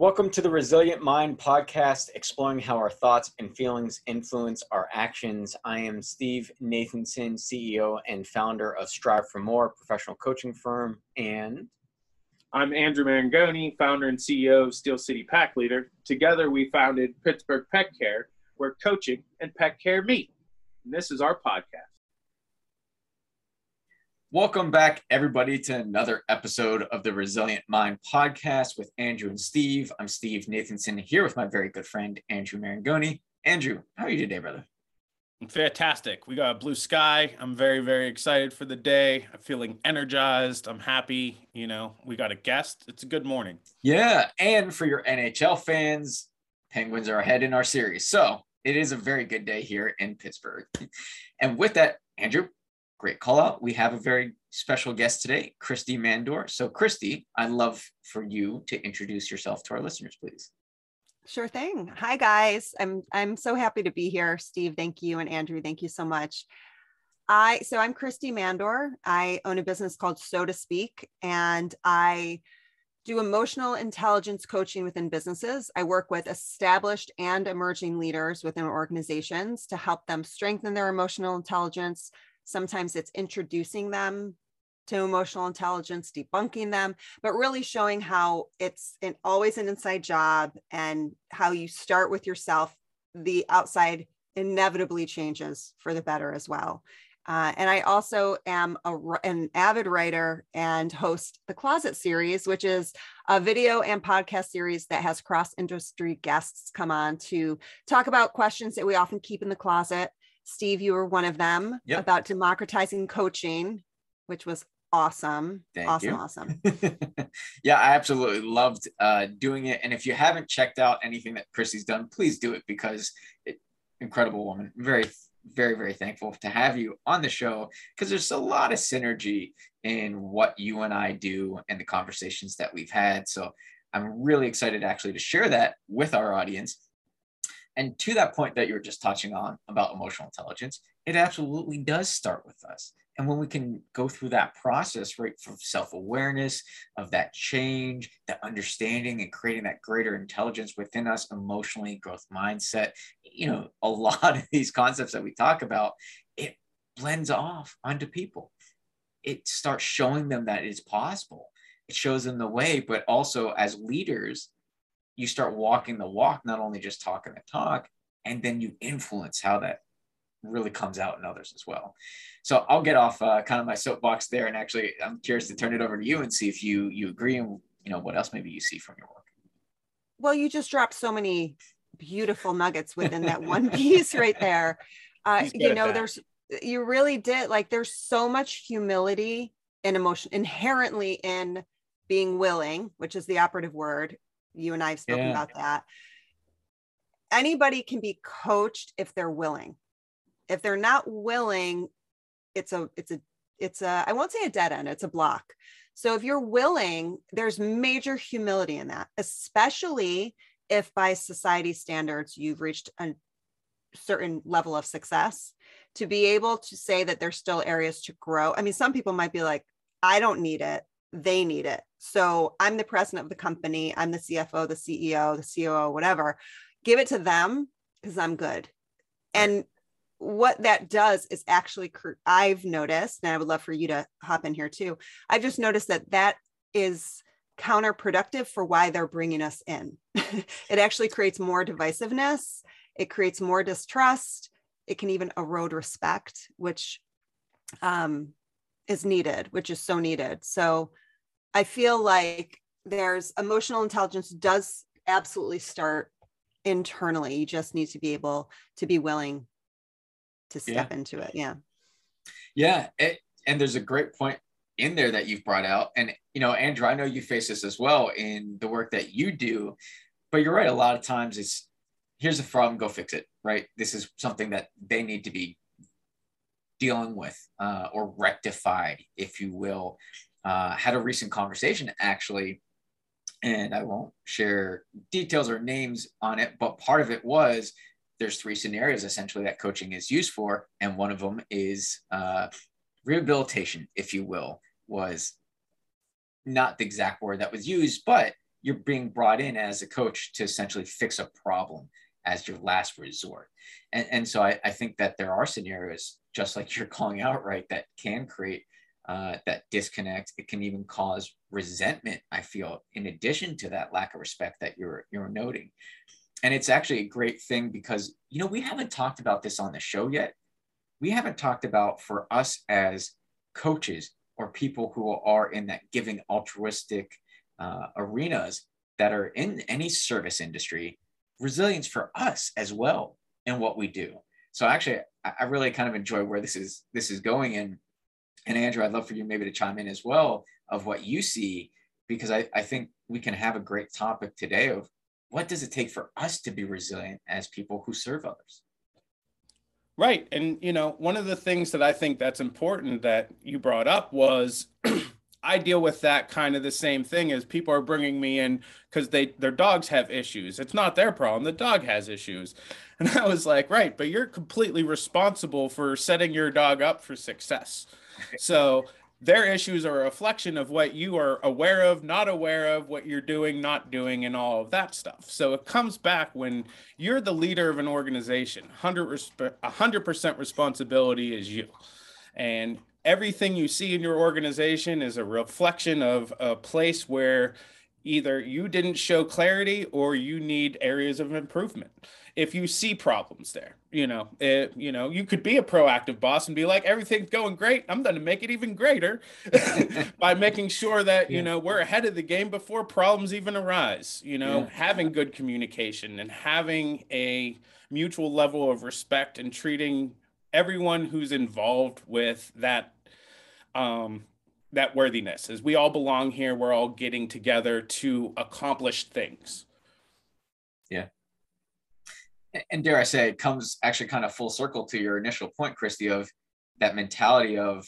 Welcome to the Resilient Mind podcast, exploring how our thoughts and feelings influence our actions. I am Steve Nathanson, CEO and founder of Strive for More, professional coaching firm, and I'm Andrew Marangoni, founder and CEO of Steel City Pack Leader. Together, we founded Pittsburgh Pet Care, where coaching and pet care meet. And this is our podcast. Welcome back, everybody, to another episode of the Resilient Mind podcast with Andrew and Steve. I'm Steve Nathanson here with my very good friend, Andrew Marangoni. Andrew, how are you today, brother? Fantastic. We got a blue sky. I'm very, very excited for the day. I'm feeling energized. I'm happy. You know, we got a guest. It's a good morning. Yeah. And for your NHL fans, Penguins are ahead in our series. So it is a very good day here in Pittsburgh. And with that, Andrew, great call out. We have a very special guest today, Kristy Mandour. So, Kristy, I'd love for you to introduce yourself to our listeners, please. Sure thing. Hi guys. I'm I'm so happy to be here. Steve, thank you and Andrew, thank you so much. I so I'm Kristy Mandour. I own a business called Sow to Speak and I do emotional intelligence coaching within businesses. I work with established and emerging leaders within organizations to help them strengthen their emotional intelligence, Sometimes it's introducing them to emotional intelligence, debunking them, but really showing how it's an, always an inside job and how you start with yourself. The outside inevitably changes for the better as well. Uh, and I also am a, an avid writer and host the Closet series, which is a video and podcast series that has cross industry guests come on to talk about questions that we often keep in the closet Steve, you were one of them yep. about democratizing coaching, which was awesome. Thank awesome, you. awesome. yeah, I absolutely loved uh, doing it. And if you haven't checked out anything that Chrissy's done, please do it because it, incredible woman. Very, very, very thankful to have you on the show because there's a lot of synergy in what you and I do and the conversations that we've had. So I'm really excited actually to share that with our audience and to that point that you were just touching on about emotional intelligence, it absolutely does start with us. And when we can go through that process, right, from self awareness of that change, that understanding, and creating that greater intelligence within us, emotionally, growth mindset, you know, a lot of these concepts that we talk about, it blends off onto people. It starts showing them that it's possible. It shows them the way, but also as leaders, you start walking the walk, not only just talking the talk, and then you influence how that really comes out in others as well. So I'll get off uh, kind of my soapbox there, and actually, I'm curious to turn it over to you and see if you you agree and you know what else maybe you see from your work. Well, you just dropped so many beautiful nuggets within that one piece right there. Uh, you know, there's you really did like there's so much humility and emotion inherently in being willing, which is the operative word, you and I have spoken yeah. about that. Anybody can be coached if they're willing. If they're not willing, it's a it's a it's a I won't say a dead end, it's a block. So if you're willing, there's major humility in that, especially if by society standards you've reached a certain level of success to be able to say that there's still areas to grow. I mean, some people might be like, I don't need it they need it. So I'm the president of the company, I'm the CFO, the CEO, the COO, whatever. Give it to them because I'm good. And what that does is actually, I've noticed, and I would love for you to hop in here too. I've just noticed that that is counterproductive for why they're bringing us in. it actually creates more divisiveness, it creates more distrust, it can even erode respect, which um, is needed, which is so needed. So I feel like there's emotional intelligence does absolutely start internally. You just need to be able to be willing to step yeah. into it. Yeah. Yeah. It, and there's a great point in there that you've brought out. And, you know, Andrew, I know you face this as well in the work that you do, but you're right. A lot of times it's here's a problem, go fix it, right? This is something that they need to be dealing with uh, or rectified, if you will. Uh, had a recent conversation actually, and I won't share details or names on it, but part of it was there's three scenarios essentially that coaching is used for, and one of them is uh, rehabilitation, if you will, was not the exact word that was used, but you're being brought in as a coach to essentially fix a problem as your last resort. And, and so I, I think that there are scenarios, just like you're calling out, right, that can create uh, that disconnect. It can even cause resentment, I feel, in addition to that lack of respect that you're, you're noting. And it's actually a great thing because, you know, we haven't talked about this on the show yet. We haven't talked about for us as coaches or people who are in that giving altruistic uh, arenas that are in any service industry, resilience for us as well in what we do. So actually, I really kind of enjoy where this is this is going. And and Andrew, I'd love for you maybe to chime in as well of what you see, because I, I think we can have a great topic today of what does it take for us to be resilient as people who serve others. Right. And, you know, one of the things that I think that's important that you brought up was I deal with that kind of the same thing as people are bringing me in because they their dogs have issues. It's not their problem. The dog has issues. And I was like, right, but you're completely responsible for setting your dog up for success. So their issues are a reflection of what you are aware of, not aware of, what you're doing, not doing, and all of that stuff. So it comes back when you're the leader of an organization, 100%, 100% responsibility is you. And everything you see in your organization is a reflection of a place where either you didn't show clarity or you need areas of improvement if you see problems there you know it, you know you could be a proactive boss and be like everything's going great i'm going to make it even greater by making sure that yeah. you know we're ahead of the game before problems even arise you know yeah. having good communication and having a mutual level of respect and treating everyone who's involved with that um, that worthiness as we all belong here we're all getting together to accomplish things yeah and dare i say it comes actually kind of full circle to your initial point kristy of that mentality of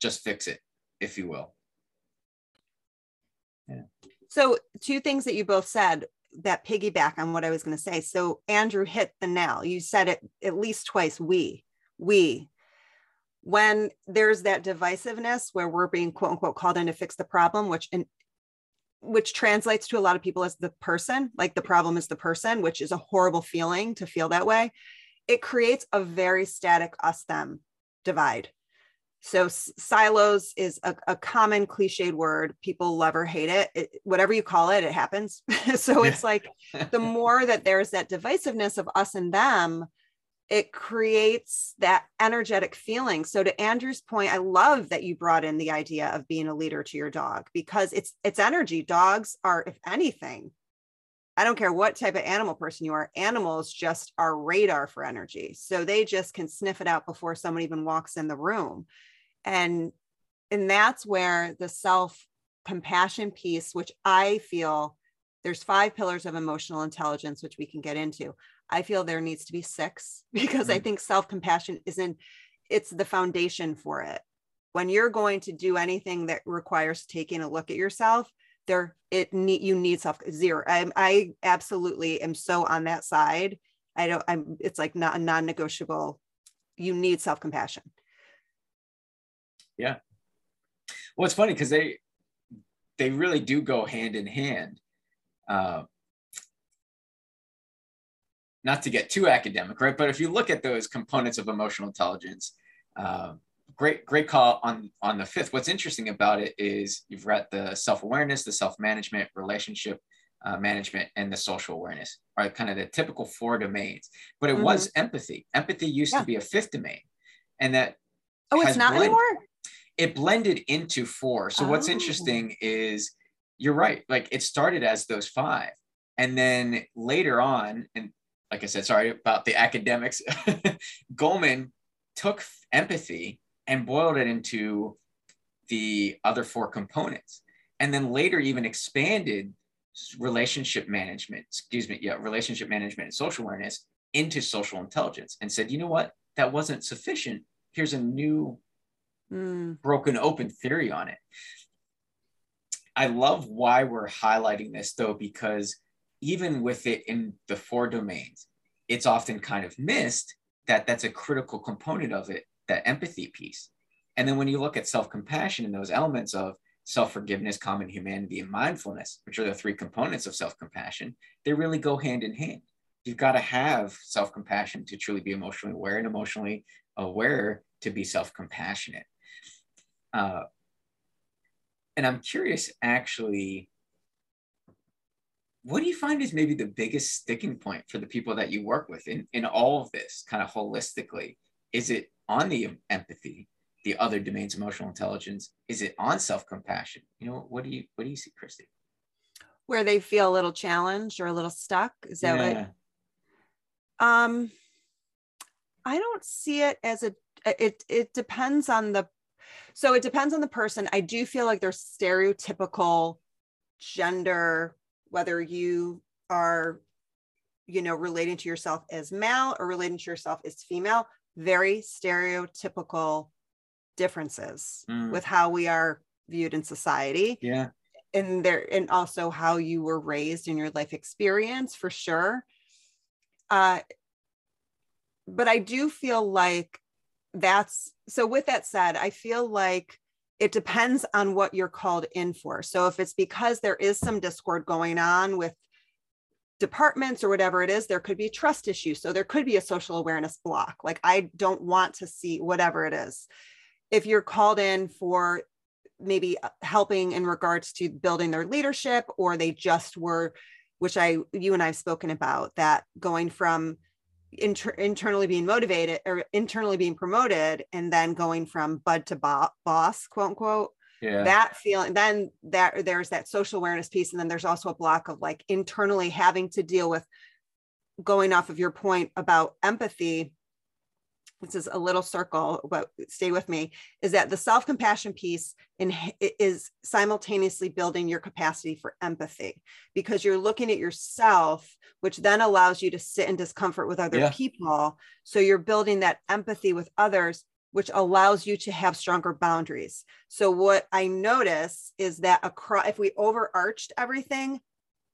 just fix it if you will yeah so two things that you both said that piggyback on what I was going to say. So Andrew hit the nail. You said it at least twice. We, we. When there's that divisiveness where we're being quote unquote called in to fix the problem, which in which translates to a lot of people as the person, like the problem is the person, which is a horrible feeling to feel that way. It creates a very static us them divide so silos is a, a, common cliched word. People love or hate it. it whatever you call it, it happens. so it's like the more that there's that divisiveness of us and them, it creates that energetic feeling. So to Andrew's point, I love that you brought in the idea of being a leader to your dog because it's it's energy. Dogs are, if anything, I don't care what type of animal person you are, animals just are radar for energy. So they just can sniff it out before someone even walks in the room and and that's where the self compassion piece which i feel there's five pillars of emotional intelligence which we can get into i feel there needs to be six because mm-hmm. i think self compassion isn't it's the foundation for it when you're going to do anything that requires taking a look at yourself there it need you need self zero I, I absolutely am so on that side i don't i'm it's like not a non-negotiable you need self-compassion yeah. Well, it's funny because they they really do go hand in hand. Uh, not to get too academic, right? But if you look at those components of emotional intelligence, uh, great great call on on the fifth. What's interesting about it is you've got the self awareness, the self management, relationship uh, management, and the social awareness, are Kind of the typical four domains. But it mm-hmm. was empathy. Empathy used yeah. to be a fifth domain, and that oh, it's not blended. anymore it blended into four. So oh. what's interesting is you're right. Like it started as those five. And then later on, and like I said, sorry about the academics, Goleman took empathy and boiled it into the other four components. And then later even expanded relationship management, excuse me, yeah, relationship management and social awareness into social intelligence and said, you know what, that wasn't sufficient. Here's a new mm. broken open theory on it. I love why we're highlighting this though, because even with it in the four domains, it's often kind of missed that that's a critical component of it, that empathy piece. And then when you look at self compassion and those elements of self forgiveness, common humanity, and mindfulness, which are the three components of self compassion, they really go hand in hand. You've got to have self compassion to truly be emotionally aware and emotionally aware to be self compassionate. Uh, and I'm curious, actually, what do you find is maybe the biggest sticking point for the people that you work with in, in all of this kind of holistically? Is it on the empathy, the other domains, emotional intelligence? Is it on self-compassion? You know, what do you what do you see, Kristy? Where they feel a little challenged or a little stuck? Is that yeah. what um I don't see it as a it it depends on the so it depends on the person. I do feel like there's stereotypical gender, whether you are, you know, relating to yourself as male or relating to yourself as female, very stereotypical differences mm. with how we are viewed in society. Yeah. And there, and also how you were raised in your life experience for sure. Uh, but I do feel like that's so with that said i feel like it depends on what you're called in for. So if it's because there is some discord going on with departments or whatever it is there could be trust issues so there could be a social awareness block. Like i don't want to see whatever it is. If you're called in for maybe uh, helping in regards to building their leadership or they just were which i you and i've spoken about that going from inter- internally being motivated or internally being promoted and then going from bud to bo- boss quote unquote yeah. that feeling then that there's that social awareness piece and then there's also a block of like internally having to deal with going off of your point about empathy this is a little circle, but stay with me, is that the self compassion piece in, is simultaneously building your capacity for empathy because you're looking at yourself, which then allows you to sit in discomfort with other yeah. people. So you're building that empathy with others, which allows you to have stronger boundaries. So what I notice is that across, if we overarched everything,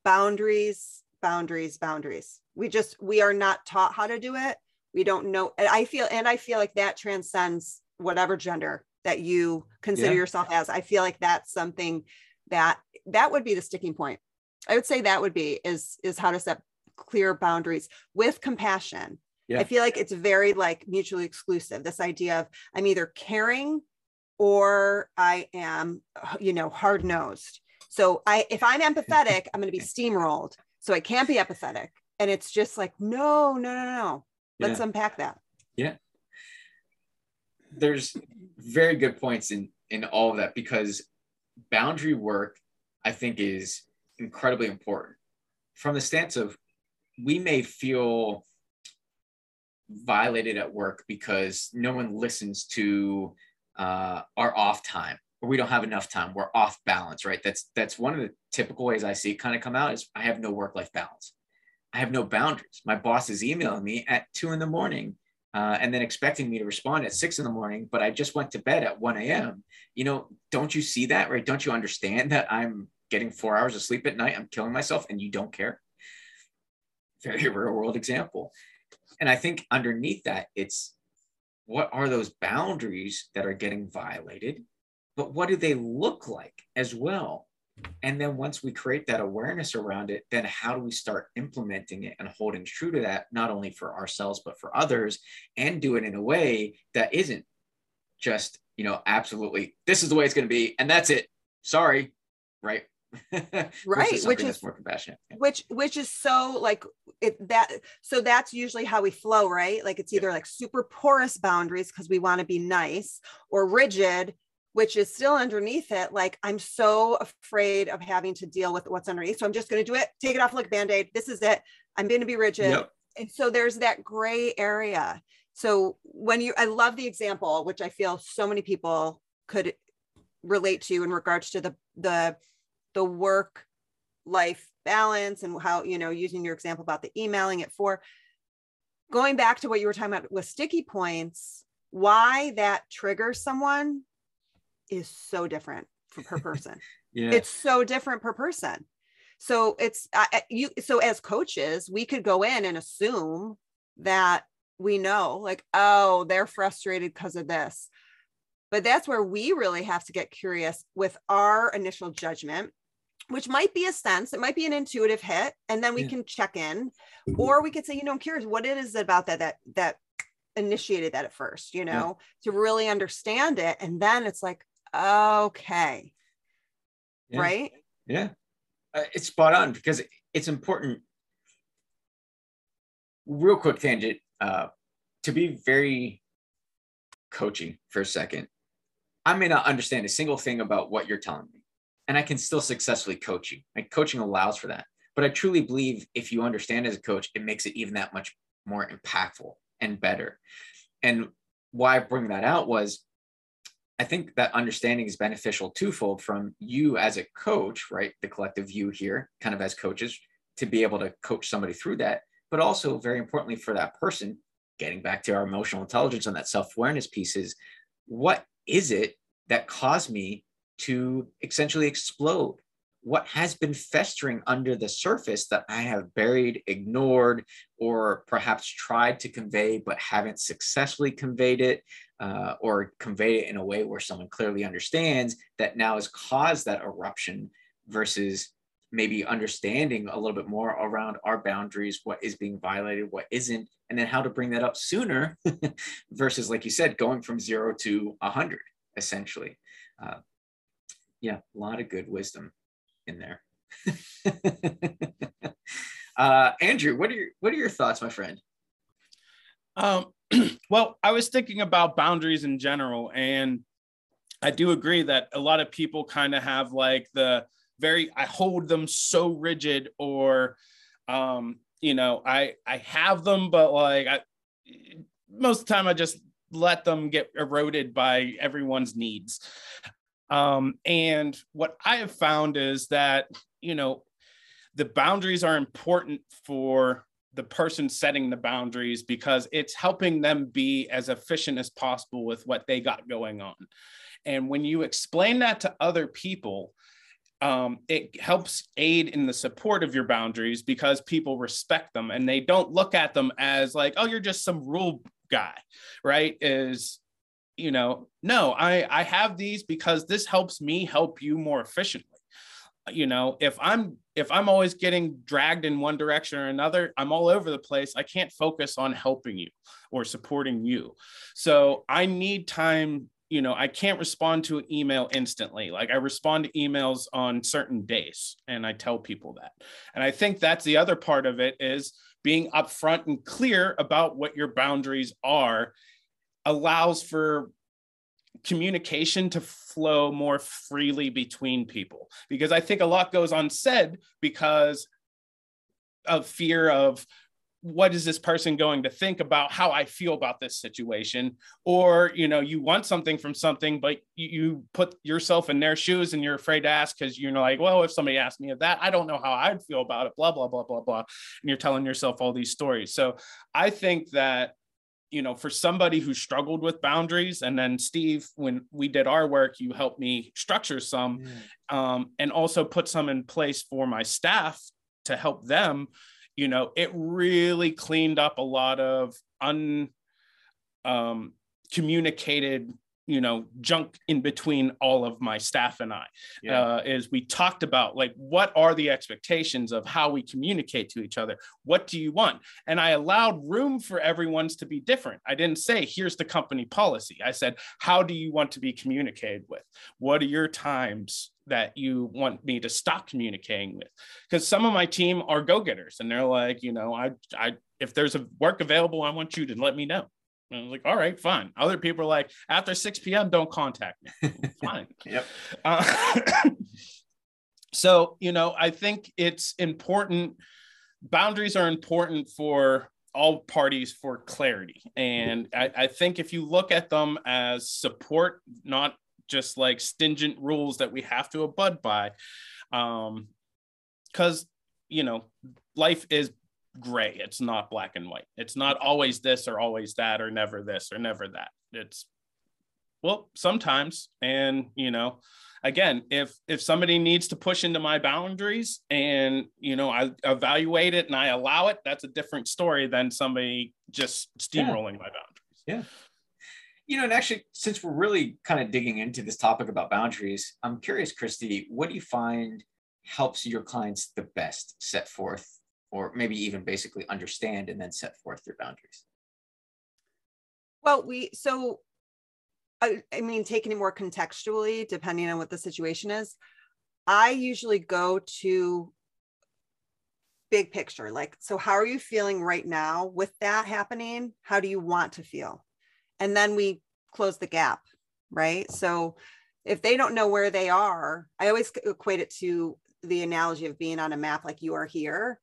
boundaries, boundaries, boundaries. We just, we are not taught how to do it we don't know i feel and i feel like that transcends whatever gender that you consider yeah. yourself as. I feel like that's something that that would be the sticking point. I would say that would be is is how to set clear boundaries with compassion. Yeah. i feel like it's very like mutually exclusive. This idea of i'm either caring or i am you know hard nosed so i if i'm empathetic i'm going to be steamrolled. So i can't be empathetic. And it's just like no no no no let's unpack that. Yeah. There's very good points in in all of that because boundary work i think is incredibly important. From the stance of we may feel violated at work because no one listens to uh, our off time or we don't have enough time. We're off balance right? That's that's one of the typical ways i see it kind of come out is i have no work life balance I have no boundaries. My boss is emailing me at two in the morning uh, and then expecting me to respond at six in the morning, but I just went to bed at 1 a.m. You know, don't you see that, right? Don't you understand that I'm getting four hours of sleep at night? I'm killing myself and you don't care. Very real world example. And I think underneath that, it's what are those boundaries that are getting violated? But what do they look like as well? And then once we create that awareness around it, then how do we start implementing it and holding true to that, not only for ourselves, but for others, and do it in a way that isn't just, you know, absolutely, this is the way it's going to be, and that's it. Sorry. Right. right which is more compassionate which which is so like it that so that's usually how we flow right like it's either yeah. like super porous boundaries because we want to be nice or rigid which is still underneath it. Like, I'm so afraid of having to deal with what's underneath. So I'm just going to do it, take it off like band aid. This is it. I'm going to be rigid. Yep. And so there's that gray area. So when you, I love the example, which I feel so many people could relate to in regards to the, the, the work life balance and how, you know, using your example about the emailing it for going back to what you were talking about with sticky points, why that triggers someone is so different for per person. yeah. It's so different per person. So it's I, you so as coaches, we could go in and assume that we know like oh, they're frustrated because of this. but that's where we really have to get curious with our initial judgment which might be a sense it might be an intuitive hit and then we yeah. can check in mm-hmm. or we could say you know i'm curious what it is about that that that initiated that at first you know yeah. to really understand it and then it's like okay. Yeah. right? Yeah. Uh, it's spot on because it's important. Real quick tangent uh, to be very coaching for a second i may not understand a single thing about what you're telling me and i can still successfully coach you. Like coaching allows for that. But i truly believe if you understand as a coach it makes it even that much more impactful and better. And why i bring that out was I think that understanding is beneficial twofold from you as a coach, right? The collective you here, kind of as coaches, to be able to coach somebody through that, but also very importantly for that person, getting back to our emotional intelligence and that self awareness piece is what is it that caused me to essentially explode? What has been festering under the surface that I have buried, ignored, or perhaps tried to convey but haven't successfully conveyed it? uh, or conveyed it in a way where someone clearly understands that now has caused that eruption versus maybe understanding a little bit more around our boundaries, what is being violated, what isn't, and then how to bring that up sooner versus, like you said, going from zero to a 100, essentially. Uh, yeah, a lot of good wisdom in there. uh, Andrew, what are your what are your thoughts, my friend? Um, well, I was thinking about boundaries in general, and I do agree that a lot of people kind of have like the very I hold them so rigid, or um, you know, I I have them, but like I most of the time I just let them get eroded by everyone's needs. Um, and what I have found is that you know the boundaries are important for the person setting the boundaries because it's helping them be as efficient as possible with what they got going on. And when you explain that to other people, um, it helps aid in the support of your boundaries because people respect them and they don't look at them as like, oh, you're just some rule guy, right? Is you know, no, I I have these because this helps me help you more efficiently. You know if i'm if i'm always getting dragged in one direction or another i'm all over the place. I can't focus on helping you or supporting you. So i need time you know i can't respond to an email instantly. Like i respond to emails on certain days and i tell people that. And i think that's the other part of it is being upfront and clear about what your boundaries are allows for communication to flow more freely between people. Because i think a lot goes unsaid because of fear of what is this person going to think about how i feel about this situation? Or you know you want something from something but you put yourself in their shoes and you're afraid to ask because you're like well if somebody asked me of that i don't know how i'd feel about it blah blah blah blah blah. And you're telling yourself all these stories. So i think that you know, for somebody who struggled with boundaries, and then Steve, when we did our work, you helped me structure some, yeah. um, and also put some in place for my staff to help them. You know, it really cleaned up a lot of un um, communicated you know junk in between all of my staff and i yeah. uh, is we talked about like what are the expectations of how we communicate to each other? What do you want? And i allowed room for everyone's to be different. I didn't say here's the company policy. I said how do you want to be communicated with? What are your times that you want me to stop communicating with? Because some of my team are go-getters and they're like you know i i if there's a work available i want you to let me know and I was like, all right, fine. Other people are like, after 6 p.m., don't contact me. fine. yep. Uh, so, you know, I think it's important. Boundaries are important for all parties for clarity. And I, I think if you look at them as support, not just like stingent rules that we have to abide by, um, because, you know, life is gray. It's not black and white. It's not always this or always that or never this or never that. It's well, sometimes and you know, again, if if somebody needs to push into my boundaries and you know, I evaluate it and I allow it, that's a different story than somebody just steamrolling yeah. my boundaries. Yeah. you know, and actually, since we're really kind of digging into this topic about boundaries, I'm curious, Kristy, what do you find helps your clients the best set forth, or maybe even basically understand and then set forth your boundaries? Well, we so I, I mean, taking it more contextually, depending on what the situation is, I usually go to big picture. Like, so how are you feeling right now with that happening? How do you want to feel? And then we close the gap, right? So if they don't know where they are, I always equate it to the analogy of being on a map like you are here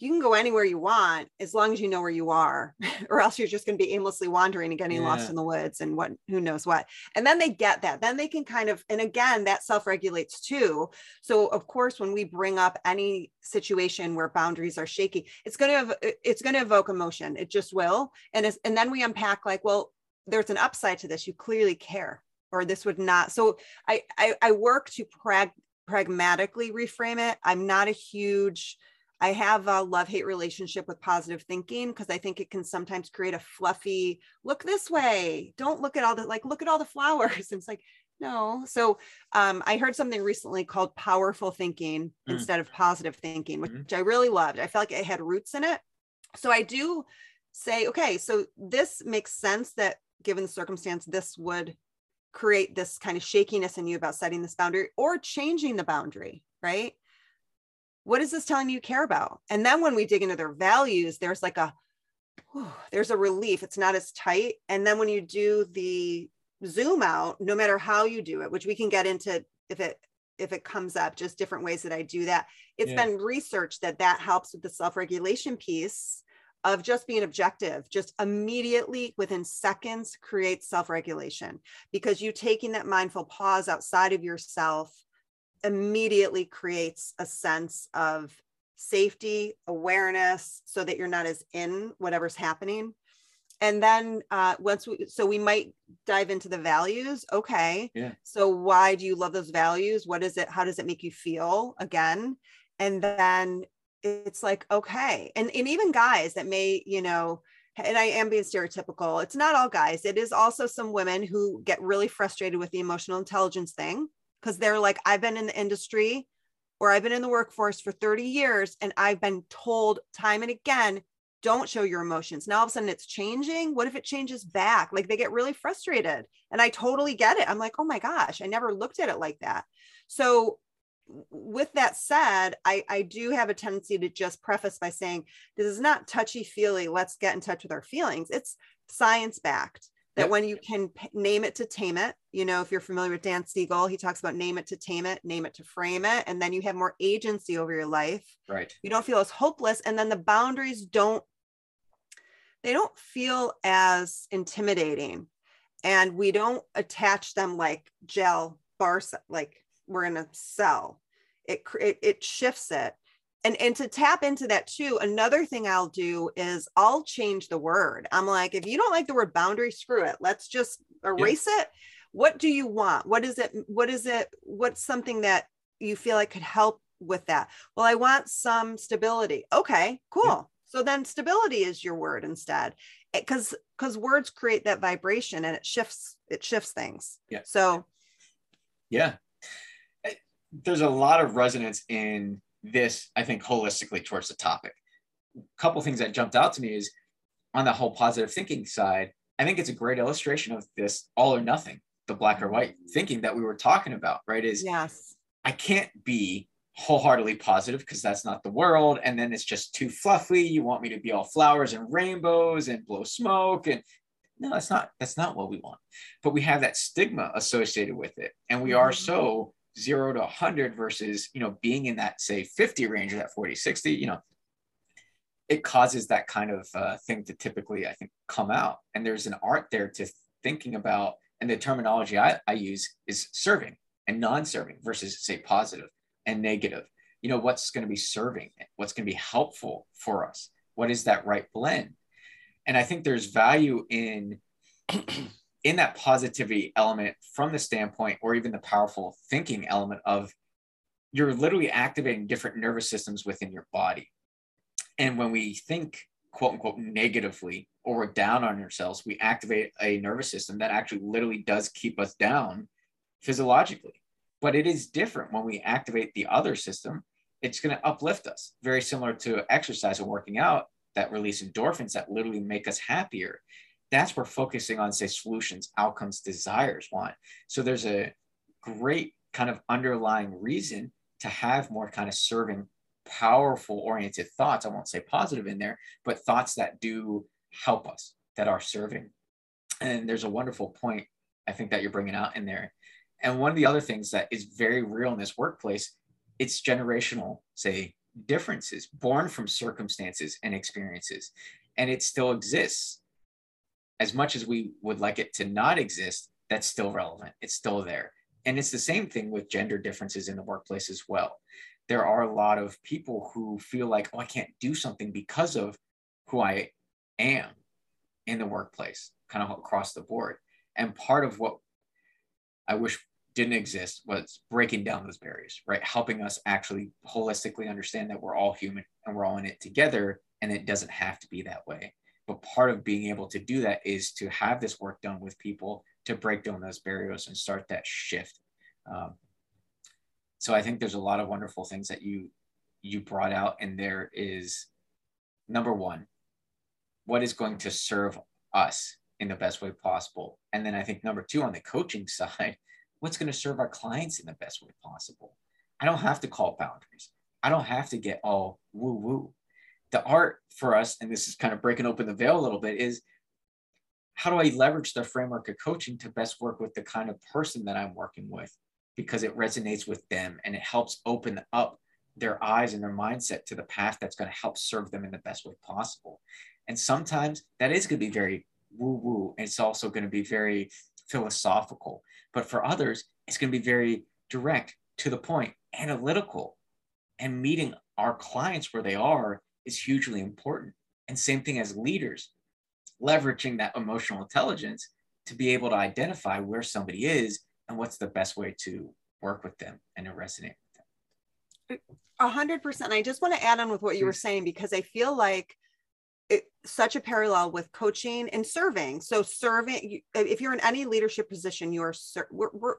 you can go anywhere you want as long as you know where you are or else you're just going to be aimlessly wandering and getting yeah. lost in the woods and what who knows what. And then they get that then they can kind of and again that self-regulates too. So of course when we bring up any situation where boundaries are shaky it's going to it's going to evoke emotion. It just will. And it's, and then we unpack like well there's an upside to this. You clearly care or this would not. So i i, I work to prag- pragmatically reframe it. I'm not a huge I have a love hate relationship with positive thinking because I think it can sometimes create a fluffy look this way. Don't look at all the like look at all the flowers. And it's like no. So um, I heard something recently called powerful thinking mm. instead of positive thinking, which mm. I really loved. I felt like it had roots in it. So I do say, okay, so this makes sense that given the circumstance, this would create this kind of shakiness in you about setting this boundary or changing the boundary, right? What is this telling you care about? And then when we dig into their values, there's like a, whew, there's a relief. It's not as tight. And then when you do the zoom out, no matter how you do it, which we can get into if it if it comes up, just different ways that I do that. It's yeah. been researched that that helps with the self-regulation piece of just being objective, just immediately within seconds creates self-regulation because you taking that mindful pause outside of yourself immediately creates a sense of safety, awareness, so that you're not as in whatever's happening. And then uh, once we, so we might dive into the values. Okay. Yeah. So why do you love those values? What is it? How does it make you feel again? And then it's like, okay. And, and even guys that may, you know, and I am being stereotypical. It's not all guys. It is also some women who get really frustrated with the emotional intelligence thing because they're like, I've been in the industry or I've been in the workforce for 30 years and I've been told time and again, don't show your emotions. Now all of a sudden it's changing. What if it changes back? Like they get really frustrated. And I totally get it. I'm like, oh my gosh, I never looked at it like that. So with that said, I, I do have a tendency to just preface by saying this is not touchy feely. Let's get in touch with our feelings. It's science backed that yep. when you can p- name it to tame it you know if you're familiar with dan siegel he talks about name it to tame it name it to frame it and then you have more agency over your life. Right. You don't feel as hopeless and then the boundaries don't they don't feel as intimidating. And we don't attach them like gel bars like we're in a cell. It, it, it shifts it and and to tap into that too another thing i'll do is i'll change the word. I'm like if you don't like the word boundary screw it. Let's just erase it. What do you want? What is it what is it what's something that you feel like could help with that? Well i want some stability. Okay cool. So then stability is your word instead because because words create that vibration and it shifts it shifts things. Yeah. So yeah. Eh, there's a lot of resonance in this, I think, holistically towards the topic. A couple things that jumped out to me is on the whole positive thinking side, I think it's a great illustration of this all or nothing, the black or white thinking that we were talking about, right? Is yes, I can't be wholeheartedly positive because that's not the world. And then it's just too fluffy. You want me to be all flowers and rainbows and blow smoke. And no, that's not that's not what we want. But we have that stigma associated with it. And we are mm-hmm. so zero to 100 versus you know being in that say 50 range or that 40 60 you know it causes that kind of uh, thing to typically i think come out. And there's an art there to thinking about and the terminology I, I use is serving and non-serving versus say positive and negative. You know what's going to be serving? What's going to be helpful for us? What is that right blend? And i think there's value in in that positivity element from the standpoint or even the powerful thinking element of you're literally activating different nervous systems within your body and when we think quote unquote negatively or down on ourselves, we activate a nervous system that actually literally does keep us down physiologically. But it is different when we activate the other system. It's going to uplift us, very similar to exercise and working out that release endorphins that literally make us happier. That's where focusing on, say, solutions, outcomes, desires want. So there's a great kind of underlying reason to have more kind of serving, powerful oriented thoughts. I won't say positive in there, but thoughts that do help us, that are serving. And there's a wonderful point I think that you're bringing out in there. And one of the other things that is very real in this workplace, it's generational, say, differences born from circumstances and experiences. And it still exists. As much as we would like it to not exist, that's still relevant. It's still there. And it's the same thing with gender differences in the workplace as well. There are a lot of people who feel like, oh, I can't do something because of who I am in the workplace, kind of across the board. And part of what I wish didn't exist was breaking down those barriers, right? Helping us actually holistically understand that we're all human and we're all in it together and it doesn't have to be that way. But part of being able to do that is to have this work done with people to break down those barriers and start that shift. Um, so I think there's a lot of wonderful things that you you brought out, and there is number one, what is going to serve us in the best way possible, and then I think number two on the coaching side, what's going to serve our clients in the best way possible. I don't have to call boundaries. I don't have to get all woo woo. The art for us, and this is kind of breaking open the veil a little bit, is how do I leverage the framework of coaching to best work with the kind of person that I'm working with because it resonates with them and it helps open up their eyes and their mindset to the path that's going to help serve them in the best way possible. And sometimes that is going to be very woo woo. It's also going to be very philosophical. But for others, it's going to be very direct, to the point, analytical. And meeting our clients where they are is hugely important. And same thing as leaders leveraging that emotional intelligence to be able to identify where somebody is and what's the best way to work with them and to resonate with them. A hundred percent. I just want to add on with what you were saying because I feel like it, such a parallel with coaching and serving. So serving, if you're in any leadership position, you're we're, we're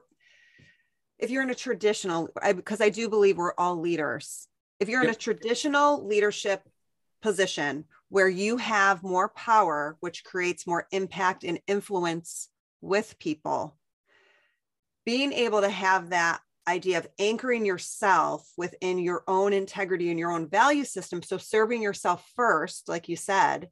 if you're in a traditional, I, because I do believe we're all leaders. If you're in a traditional leadership position where you have more power, which creates more impact and influence with people. Being able to have that idea of anchoring yourself within your own integrity and your own value system. So, serving yourself first, like you said,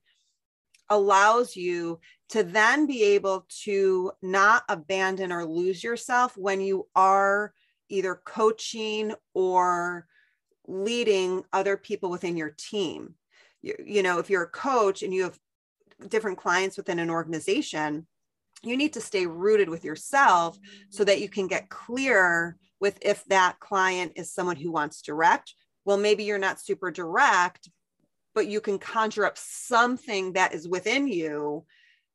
allows you to then be able to not abandon or lose yourself when you are either coaching or leading other people within your team you, you know if you're a coach and you have different clients within an organization you need to stay rooted with yourself so that you can get clear with if that client is someone who wants direct. Well maybe you're not super direct but you can conjure up something that is within you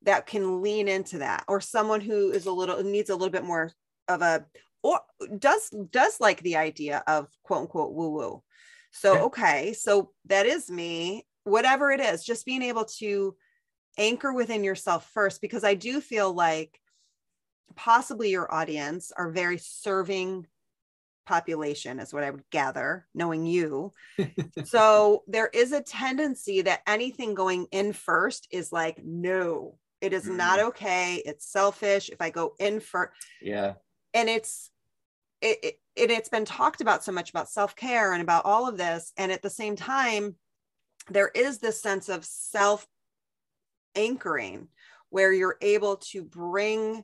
that can lean into that or someone who is a little needs a little bit more of a or does does like the idea of quote unquote woo woo so okay so that is me whatever it is, just being able to anchor within yourself first, because I do feel like possibly your audience are very serving population is what I would gather, knowing you. so there is a tendency that anything going in first is like, no, it is mm. not okay. It's selfish. If I go in first, yeah. And it's it, it, it it's been talked about so much about self-care and about all of this. And at the same time, there is this sense of self anchoring where you're able to bring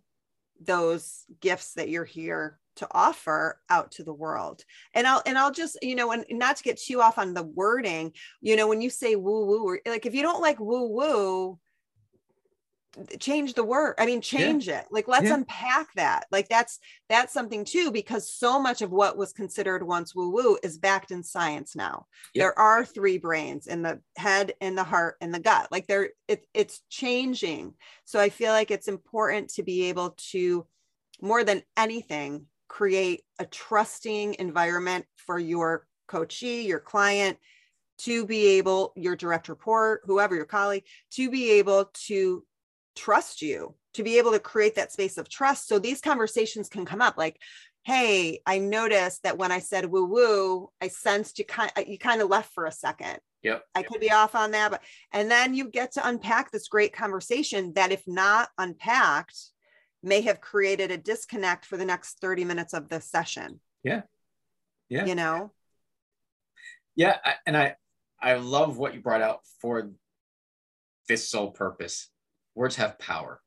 those gifts that you're here to offer out to the world. And i'll and i'll just you know and not to get too off on the wording you know when you say woo woo or like if you don't like woo woo change the word i mean change yeah. it like let's yeah. unpack that like that's that's something too because so much of what was considered once woo woo is backed in science now yep. there are three brains in the head in the heart and the gut like there it, it's changing so i feel like it's important to be able to more than anything create a trusting environment for your coachee your client to be able, your direct report, whoever your colleague, to be able to trust you, to be able to create that space of trust. So these conversations can come up like, hey, I noticed that when I said woo woo, I sensed you kind you kind of left for a second. Yep. I could be off on that, but and then you get to unpack this great conversation that if not unpacked, may have created a disconnect for the next 30 minutes of the session. Yeah. Yeah. You know? Yeah. And I, I love what you brought out for this sole purpose. Words have power.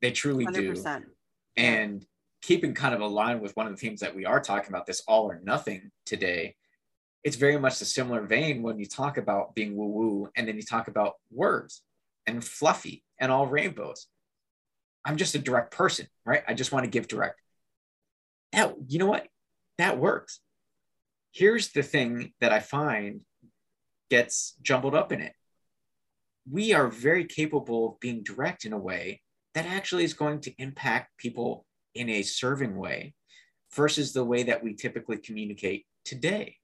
They truly 100%. do. And keeping kind of aligned with one of the themes that we are talking about, this all or nothing today, it's very much a similar vein when you talk about being woo woo and then you talk about words and fluffy and all rainbows. I'm just a direct person, right? I just want to give direct. That, you know what? That works. Here's the thing that I find gets jumbled up in it. We are very capable of being direct in a way that actually is going to impact people in a serving way versus the way that we typically communicate today.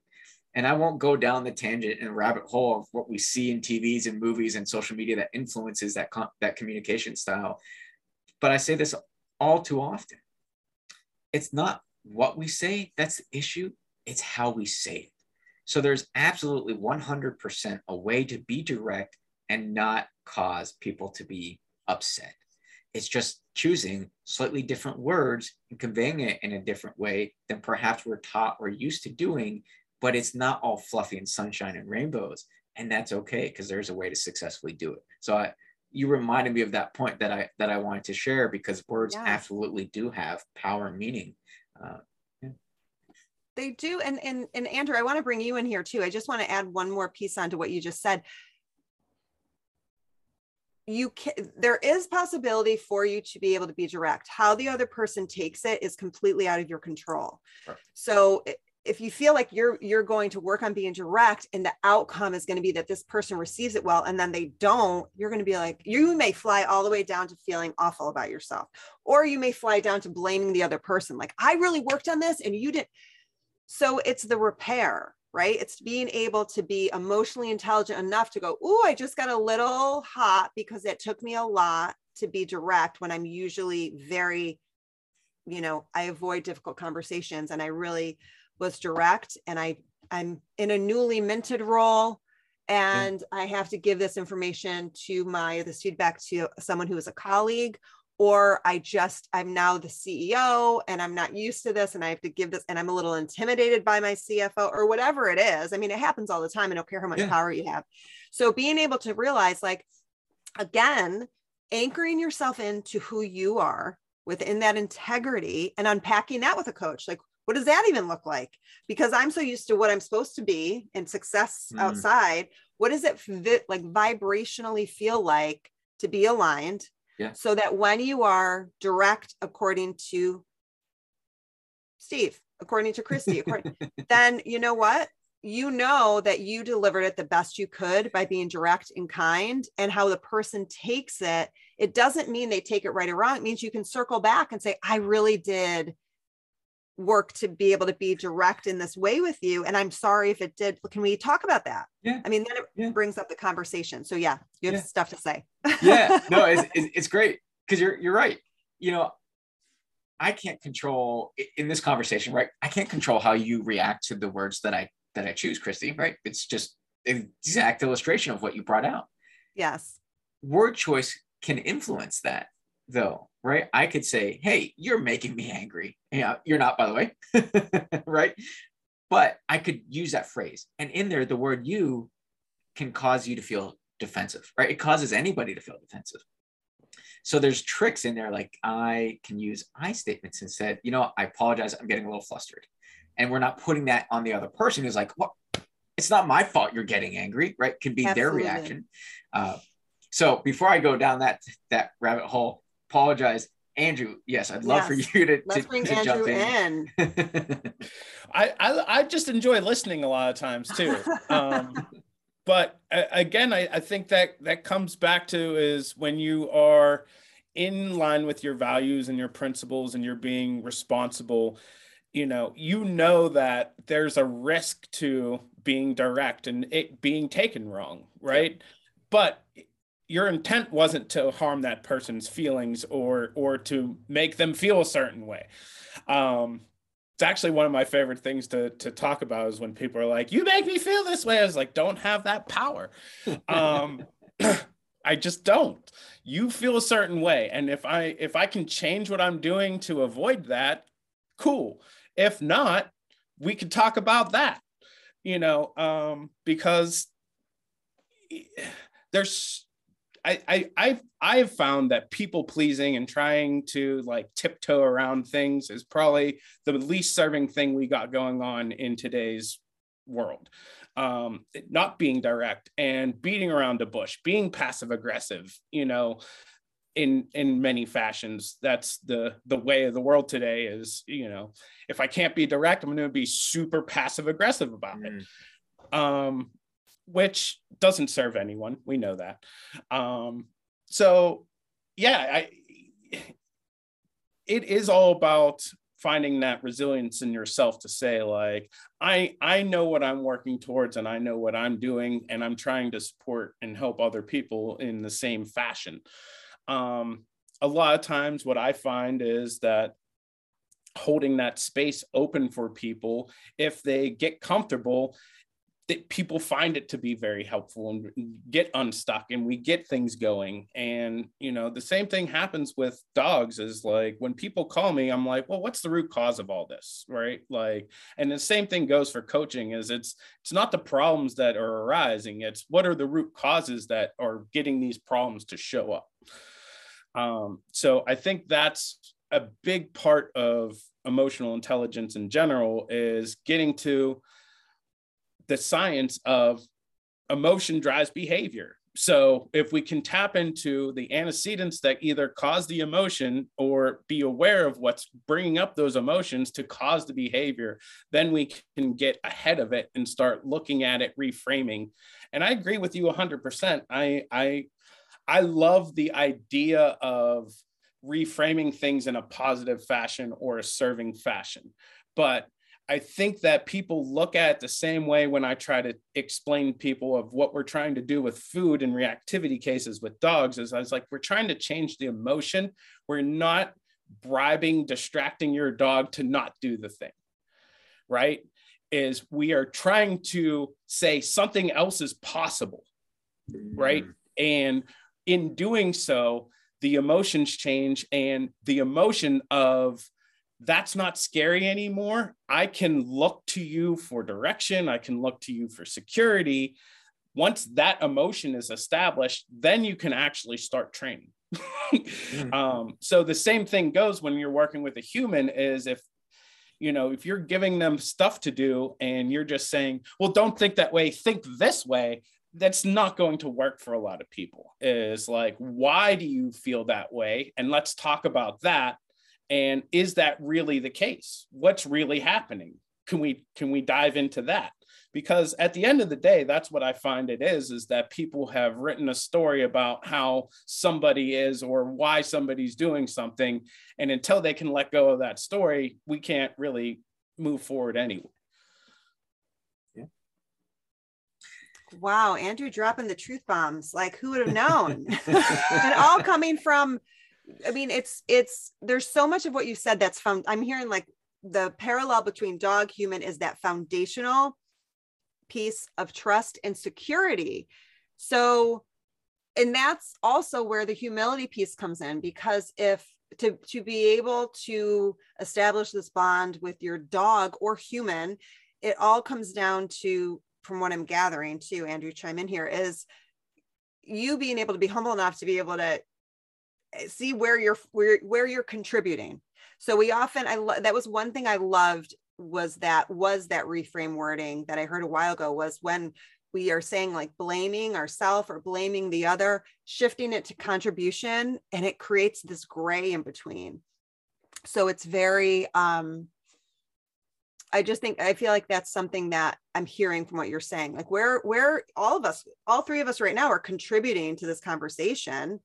And I won't go down the tangent and rabbit hole of what we see in TVs and movies and social media that influences that, that communication style. But I say this all too often. It's not what we say that's the issue, it's how we say it. So there's absolutely 100% a way to be direct and not cause people to be upset. It's just choosing slightly different words and conveying it in a different way than perhaps we're taught or used to doing, but it's not all fluffy and sunshine and rainbows. And that's okay because there's a way to successfully do it. So I, you reminded me of that point that I that I wanted to share because words yeah. absolutely do have power and meaning. Uh, yeah. They do, and and and Andrew, I want to bring you in here too. I just want to add one more piece onto what you just said you can there is possibility for you to be able to be direct. How the other person takes it is completely out of your control. So if you feel like you're you're going to work on being direct and the outcome is going to be that this person receives it well and then they don't you're going to be like you may fly all the way down to feeling awful about yourself or you may fly down to blaming the other person like i really worked on this and you didn't so it's the repair right? It's being able to be emotionally intelligent enough to go, oh, I just got a little hot because it took me a lot to be direct when I'm usually very, you know, I avoid difficult conversations and I really was direct and I I'm in a newly minted role and. I have to give this information to my this feedback to someone who is a colleague or I just, I'm now the CEO and I'm not used to this and I have to give this and I'm a little intimidated by my CFO or whatever it is. I mean, it happens all the time. I don't care how much yeah. power you have. So being able to realize, like, again, anchoring yourself into who you are within that integrity and unpacking that with a coach. Like, what does that even look like? Because I'm so used to what I'm supposed to be and success mm. outside. What does it like vibrationally feel like to be aligned? Yeah. So that when you are direct according to Steve, according to Kristy, according, then you know what? You know that you delivered it the best you could by being direct and kind, and how the person takes it. It doesn't mean they take it right or wrong. It means you can circle back and say, I really did work to be able to be direct in this way with you. And I'm sorry if it did. Can we talk about that? Yeah. I mean, then it yeah. brings up the conversation. So yeah, you have yeah. stuff to say. yeah, no, it's, it's great. Cause you're, you're right. You know, I can't control in this conversation, right? I can't control how you react to the words that I, that I choose, Kristy, right? It's just an exact illustration of what you brought out. Yes. Word choice can influence that though, right? I could say, hey, you're making me angry. Yeah, you're not, by the way, right? But I could use that phrase. And in there, the word you can cause you to feel defensive, right? It causes anybody to feel defensive. So there's tricks in there, like I can use I statements instead. You know, I apologize, I'm getting a little flustered. And we're not putting that on the other person who's like, well, it's not my fault you're getting angry, right? Can be Absolutely. their reaction. Uh, so before I go down that that rabbit hole, apologize. Andrew, yes, I'd love yes. for you to, Let's to, bring to Andrew in. in. I, I, I just enjoy listening a lot of times too. Um, but uh, again, I, I think that that comes back to is when you are in line with your values and your principles and you're being responsible, you know, you know that there's a risk to being direct and it being taken wrong, right? Yeah. But your intent wasn't to harm that person's feelings or or to make them feel a certain way. Um, it's actually one of my favorite things to to talk about is when people are like, "You make me feel this way." I was like, "Don't have that power." um, I just don't. You feel a certain way, and if I if I can change what I'm doing to avoid that, cool. If not, we could talk about that. You know, um, because there's I, I I've I've found that people pleasing and trying to like tiptoe around things is probably the least serving thing we got going on in today's world. Um, not being direct and beating around the bush, being passive aggressive, you know, in in many fashions. That's the the way of the world today. Is you know, if I can't be direct, I'm going to be super passive aggressive about mm. it. Um, which doesn't serve anyone. We know that. Um, so, yeah, I, it is all about finding that resilience in yourself to say like i i know what i'm working towards and i know what i'm doing and i'm trying to support and help other people in the same fashion um, a lot of times what i find is that holding that space open for people if they get comfortable that people find it to be very helpful and get unstuck and we get things going. And you know the same thing happens with dogs is like when people call me i'm like well what's the root cause of all this? Right? Like and the same thing goes for coaching is it's it's not the problems that are arising it's what are the root causes that are getting these problems to show up. Um, so i think that's a big part of emotional intelligence in general is getting to the science of emotion drives behavior. So if we can tap into the antecedents that either cause the emotion or be aware of what's bringing up those emotions to cause the behavior, then we can get ahead of it and start looking at it, reframing. And I agree with you 100%. I I I love the idea of reframing things in a positive fashion or a serving fashion. But I think that people look at it the same way when I try to explain people of what we're trying to do with food and reactivity cases with dogs is I was like, we're trying to change the emotion. We're not bribing, distracting your dog to not do the thing, right? Is we are trying to say something else is possible, right? Mm. And in doing so, the emotions change and the emotion of that's not scary anymore. I can look to you for direction. I can look to you for security. Once that emotion is established, then you can actually start training. mm-hmm. um, so the same thing goes when you're working with a human is if you know if you're giving them stuff to do and you're just saying well don't think that way think this way that's not going to work for a lot of people is like why do you feel that way and let's talk about that and is that really the case what's really happening can we can we dive into that because at the end of the day that's what i find it is is that people have written a story about how somebody is or why somebody's doing something and until they can let go of that story we can't really move forward anyway yeah. Wow, Andrew dropping the truth bombs. Like, who would have known? and all coming from I mean, it's it's there's so much of what you said that's found. I'm hearing like the parallel between dog human is that foundational piece of trust and security. So, and that's also where the humility piece comes in because if to to be able to establish this bond with your dog or human, it all comes down to from what I'm gathering too, Andrew chime in here is you being able to be humble enough to be able to see where you're where where you're contributing so we often i lo- that was one thing i loved was that was that reframe wording that i heard a while ago was when we are saying like blaming ourselves or blaming the other shifting it to contribution and it creates this gray in between so it's very um I just think I feel like that's something that I'm hearing from what you're saying. Like where where all of us, all three of us right now are contributing to this conversation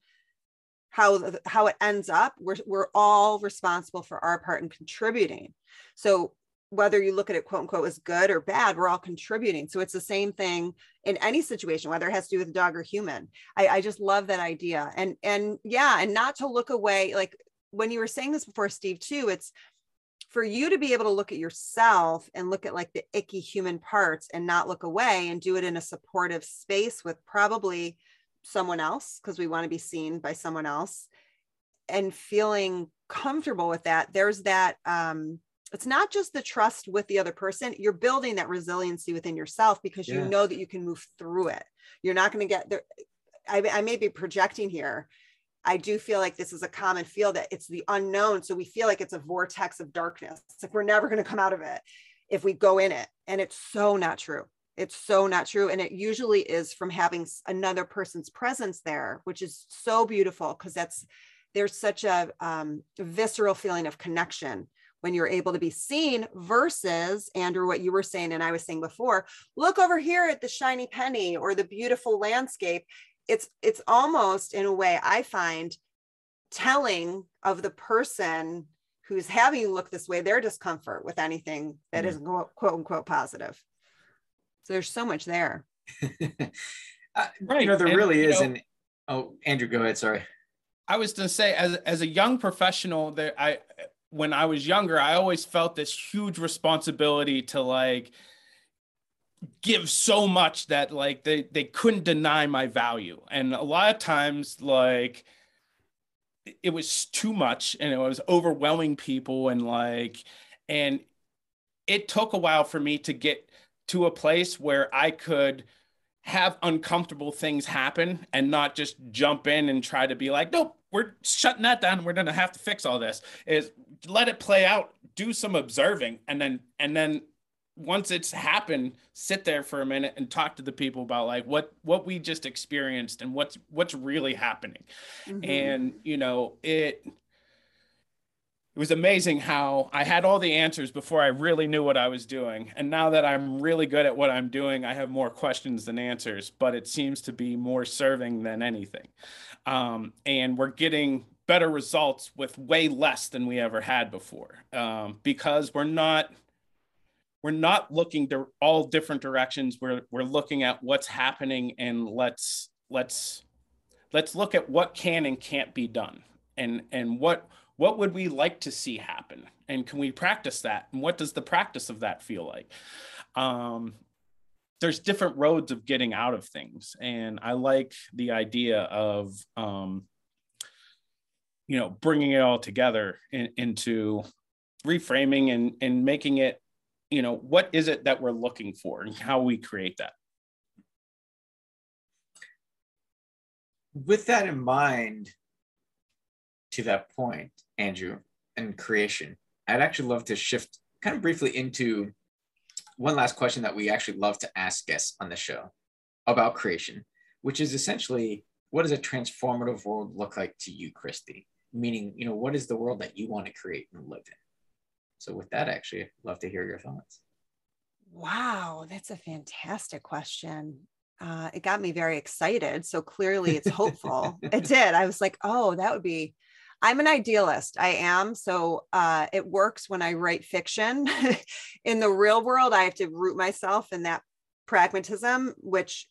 how how it ends up we're, we're all responsible for our part in contributing so whether you look at it quote unquote as good or bad, we're all contributing. So it's the same thing in any situation, whether it has to do with dog or human. I, I just love that idea. And and yeah, and not to look away. Like when you were saying this before, Steve, too, it's for you to be able to look at yourself and look at like the icky human parts and not look away and do it in a supportive space with probably someone else because we want to be seen by someone else and feeling comfortable with that there's that um it's not just the trust with the other person you're building that resiliency within yourself because you know that you can move through it you're not going to get there I, I may be projecting here I do feel like this is a common feel that it's the unknown. So we feel like it's a vortex of darkness. It's like we're never going to come out of it if we go in it. And it's so not true. It's so not true. And it usually is from having another person's presence there, which is so beautiful because that's there's such a um, visceral feeling of connection when you're able to be seen versus Andrew, what you were saying, and I was saying before, look over here at the shiny penny or the beautiful landscape. It's it's almost in a way I find telling of the person who's having you look this way, their discomfort with anything that mm. not quote unquote positive. So there's so much there. uh, right. You know, there and, really is. Know, an, oh, Andrew, go ahead. Sorry. I was going to say, as as a young professional, that I when I was younger, I always felt this huge responsibility to like give so much that like they they couldn't deny my value, and a lot of times like it was too much and it was overwhelming people and like and it took a while for me to get to a place where I could have uncomfortable things happen and not just jump in and try to be like, nope, we're shutting that down. We're gonna have to fix all this. Is let it play out, do some observing, and then and then once it's happened, sit there for a minute and talk to the people about like what what we just experienced and what's what's really happening. Mm-hmm. And you know, it it was amazing how I had all the answers before I really knew what I was doing. And now that I'm really good at what I'm doing, I have more questions than answers, but it seems to be more serving than anything. Um, and we're getting better results with way less than we ever had before um, because we're not we're not looking to all different directions we're we're looking at what's happening and let's let's let's look at what can and can't be done and and what what would we like to see happen? And can we practice that? And what does the practice of that feel like? Um, there's different roads of getting out of things. And i like the idea of um, you know bringing it all together in, into reframing and and making it you know what is it that we're looking for and how we create that? With that in mind to that point, Andrew, and creation, I'd actually love to shift kind of briefly into one last question that we actually love to ask guests on the show about creation, which is essentially what does a transformative world look like to you, Kristy? Meaning, you know, what is the world that you want to create and live in? So, with that, actually, I'd love to hear your thoughts. Wow, that's a fantastic question uh, it got me very excited. So clearly it's hopeful. it did. I was like, oh, that would be I'm an idealist. I am. So uh, it works when I write fiction. in the real world, I have to root myself in that pragmatism, which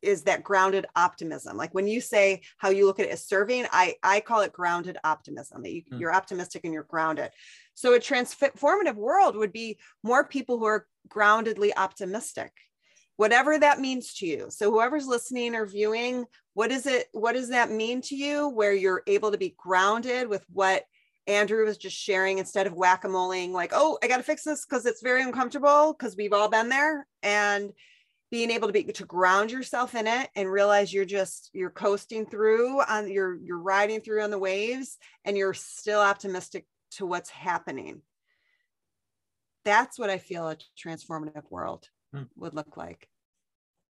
is that grounded optimism. Like when you say how you look at it as serving, I, I call it grounded optimism, that you, mm. you're optimistic and you're grounded. So a transformative world would be more people who are groundedly optimistic whatever that means to you. So whoever's listening or viewing, what is it what does that mean to you where you're able to be grounded with what Andrew was just sharing instead of whack-a-moling like, "Oh, I got to fix this cuz it's very uncomfortable because we've all been there." And being able to be to ground yourself in it and realize you're just you're coasting through on you're you're riding through on the waves and you're still optimistic to what's happening. That's what I feel a transformative world hmm. would look like.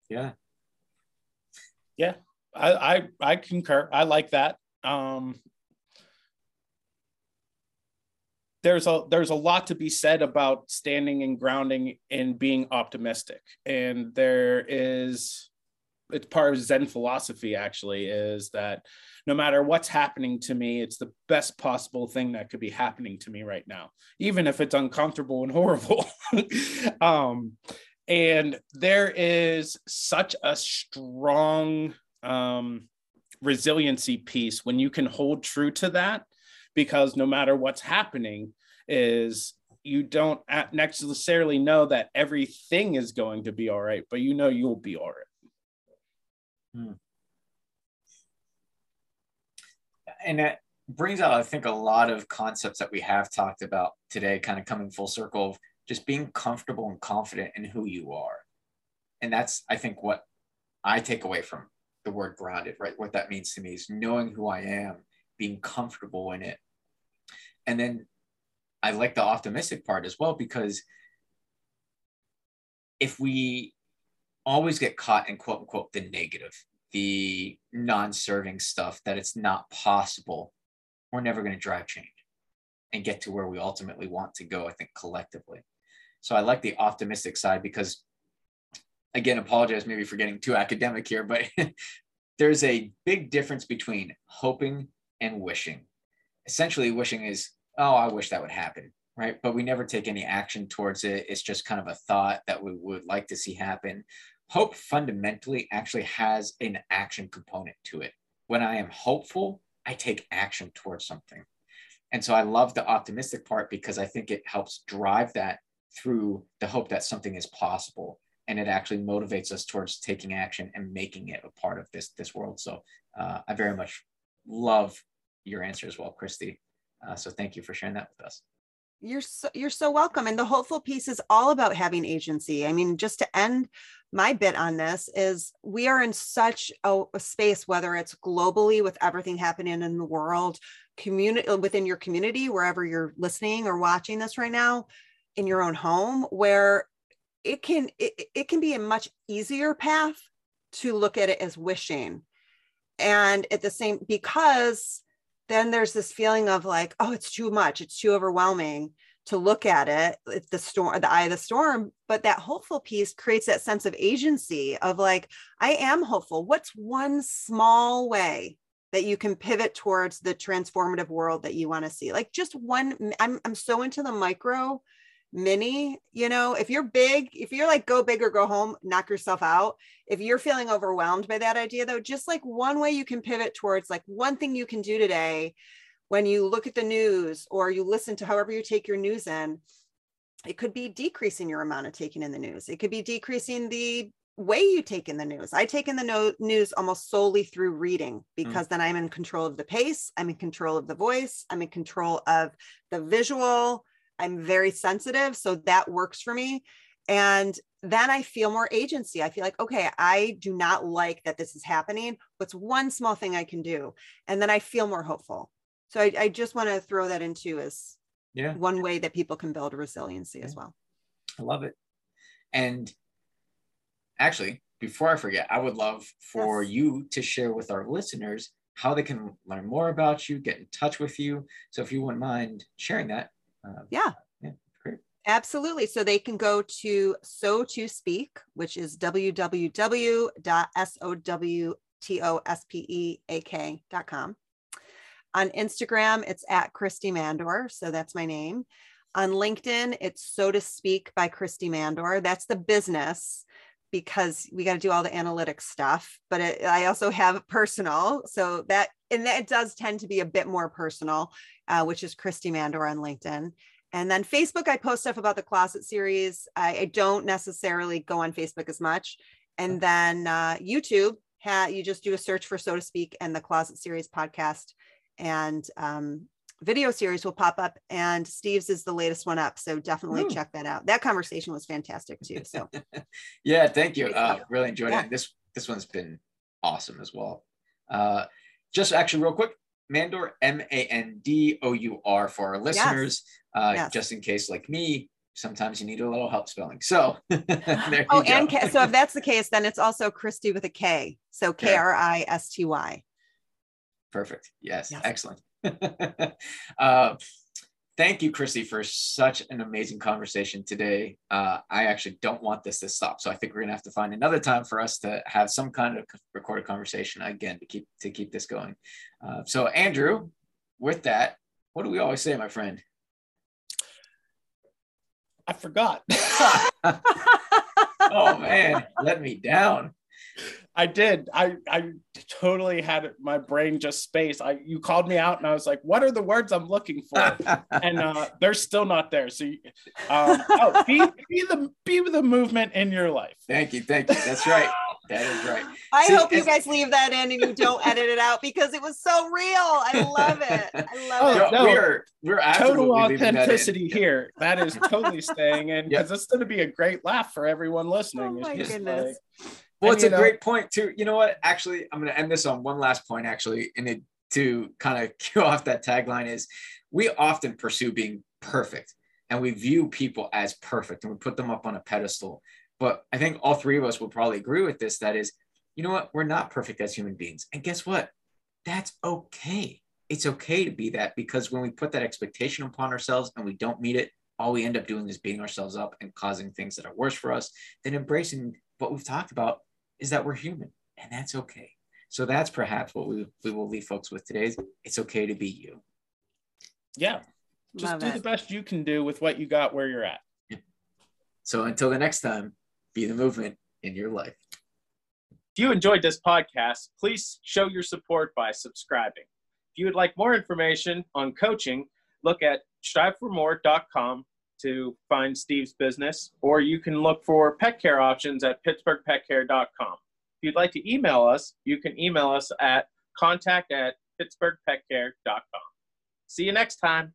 Yeah. Yeah. I, I I concur. I like that. Um there's a there's a lot to be said about standing and grounding and being optimistic. And there is it's part of Zen philosophy actually is that no matter what's happening to me, it's the best possible thing that could be happening to me right now, even if it's uncomfortable and horrible. um, and there is such a strong um, resiliency piece when you can hold true to that, because no matter what's happening, is you don't necessarily know that everything is going to be all right, but you know you'll be all right. Hmm. And that brings out, I think, a lot of concepts that we have talked about today, kind of coming full circle just being comfortable and confident in who you are. And that's, I think, what I take away from the word grounded, right? What that means to me is knowing who I am, being comfortable in it. And then I like the optimistic part as well because if we always get caught in quote unquote the negative, the non serving stuff, that it's not possible, we're never going to drive change and get to where we ultimately want to go, I think, collectively. So I like the optimistic side because, again, apologize maybe for getting too academic here, but there's a big difference between hoping and wishing. Essentially, wishing is, oh, I wish that would happen, right? But we never take any action towards it. It's just kind of a thought that we would like to see happen. Hope fundamentally actually has an action component to it. When I am hopeful, I take action towards something. And so I love the optimistic part because I think it helps drive that through the hope that something is possible and it actually motivates us towards taking action and making it a part of this this world. So uh, i very much love your answer as well kristy. Uh, so thank you for sharing that with us. You're so you're so welcome. And the hopeful piece is all about having agency. I mean just to end my bit on this is we are in such a, a space whether it's globally with everything happening in the world community within your community wherever you're listening or watching this right now in your own home where it can it, it can be a much easier path to look at it as wishing. And at the same because then there's this feeling of like oh it's too much it's too overwhelming to look at it the storm the eye of the storm. But that hopeful piece creates that sense of agency of like i am hopeful. What's one small way that you can pivot towards the transformative world that you want to see? Like just one i'm i'm so into the micro mini you know if you're big if you're like go big or go home knock yourself out if you're feeling overwhelmed by that idea though just like one way you can pivot towards like one thing you can do today when you look at the news or you listen to however you take your news in it could be decreasing your amount of taking in the news it could be decreasing the way you take in the news i take in the no- news almost solely through reading mm. because mm. then i'm in control of the pace i'm in control of the voice i'm in control of the visual I'm very sensitive. So that works for me. And then I feel more agency. I feel like, okay, I do not like that this is happening. What's one small thing I can do? And then I feel more hopeful. So I, I just want to throw that into as yeah. one way that people can build resiliency yeah. as well. I love it. And actually, before I forget, I would love for yes. you to share with our listeners how they can learn more about you, get in touch with you. So if you wouldn't mind sharing that, uh, yeah. Yeah, great. Absolutely. So they can go to Sow to Speak, which is www.sowtospeak.com. On Instagram, it's at Kristy Mandour. So that's my name. On LinkedIn, it's Sow to Speak by Kristy Mandour. That's the business because we got to do all the analytics stuff. But it, I also have personal. So that, and that does tend to be a bit more personal uh, which is Kristy Mandour on LinkedIn. And then Facebook, I post stuff about the Closet series. I, I don't necessarily go on Facebook as much. And then uh, YouTube, ha- you just do a search for Sow to Speak and the Closet series podcast, and um, video series will pop up. And Steve's is the latest one up, so definitely Ooh. check that out. That conversation was fantastic too. So, yeah, thank you. Uh, really enjoyed yeah. it. This this one's been awesome as well. Uh, just actually, real quick, mandour M A N D O U R for our listeners, yes. Uh, yes. just in case, like me, sometimes you need a little help spelling. So, oh, and K- so if that's the case, then it's also Kristy with a K. So K R I S T Y. Perfect. Yes, yes. excellent. uh, thank you, Chrissy, for such an amazing conversation today. Uh, I actually don't want this to stop, so I think we're gonna have to find another time for us to have some kind of recorded conversation again to keep to keep this going. Uh, so, Andrew, with that, what do we always say, my friend? I forgot. oh man, let me down. I did. I I totally had my brain just space. I you called me out and I was like, "What are the words I'm looking for?" and uh, they're still not there. So, um, oh, be be the be the movement in your life. Thank you, thank you. That's right. That is right. I See, hope you guys leave that in and you don't edit it out because it was so real. I love it. I love oh, it. No, we're we're total authenticity that here. That is totally staying in because yep. it's going to be a great laugh for everyone listening. Oh my goodness. Like, well, it's a know, great point too. You know what? Actually, I'm going to end this on one last point. Actually, and it to kind of cue off that tagline is, we often pursue being perfect, and we view people as perfect, and we put them up on a pedestal. But I think all three of us will probably agree with this. That is, you know what? We're not perfect as human beings, and guess what? That's okay. It's okay to be that because when we put that expectation upon ourselves and we don't meet it, all we end up doing is beating ourselves up and causing things that are worse for us than embracing what we've talked about is that we're human and that's okay. So that's perhaps what we, we will leave folks with today. Is it's okay to be you. Yeah. Just Love do it. the best you can do with what you got where you're at. So until the next time, be the movement in your life. If you enjoyed this podcast, please show your support by subscribing. If you would like more information on coaching, look at striveformore.com to find Steve's business, or you can look for pet care options at pittsburghpetcare.com. If you'd like to email us, you can email us at contact at pittsburghpetcare.com. See you next time.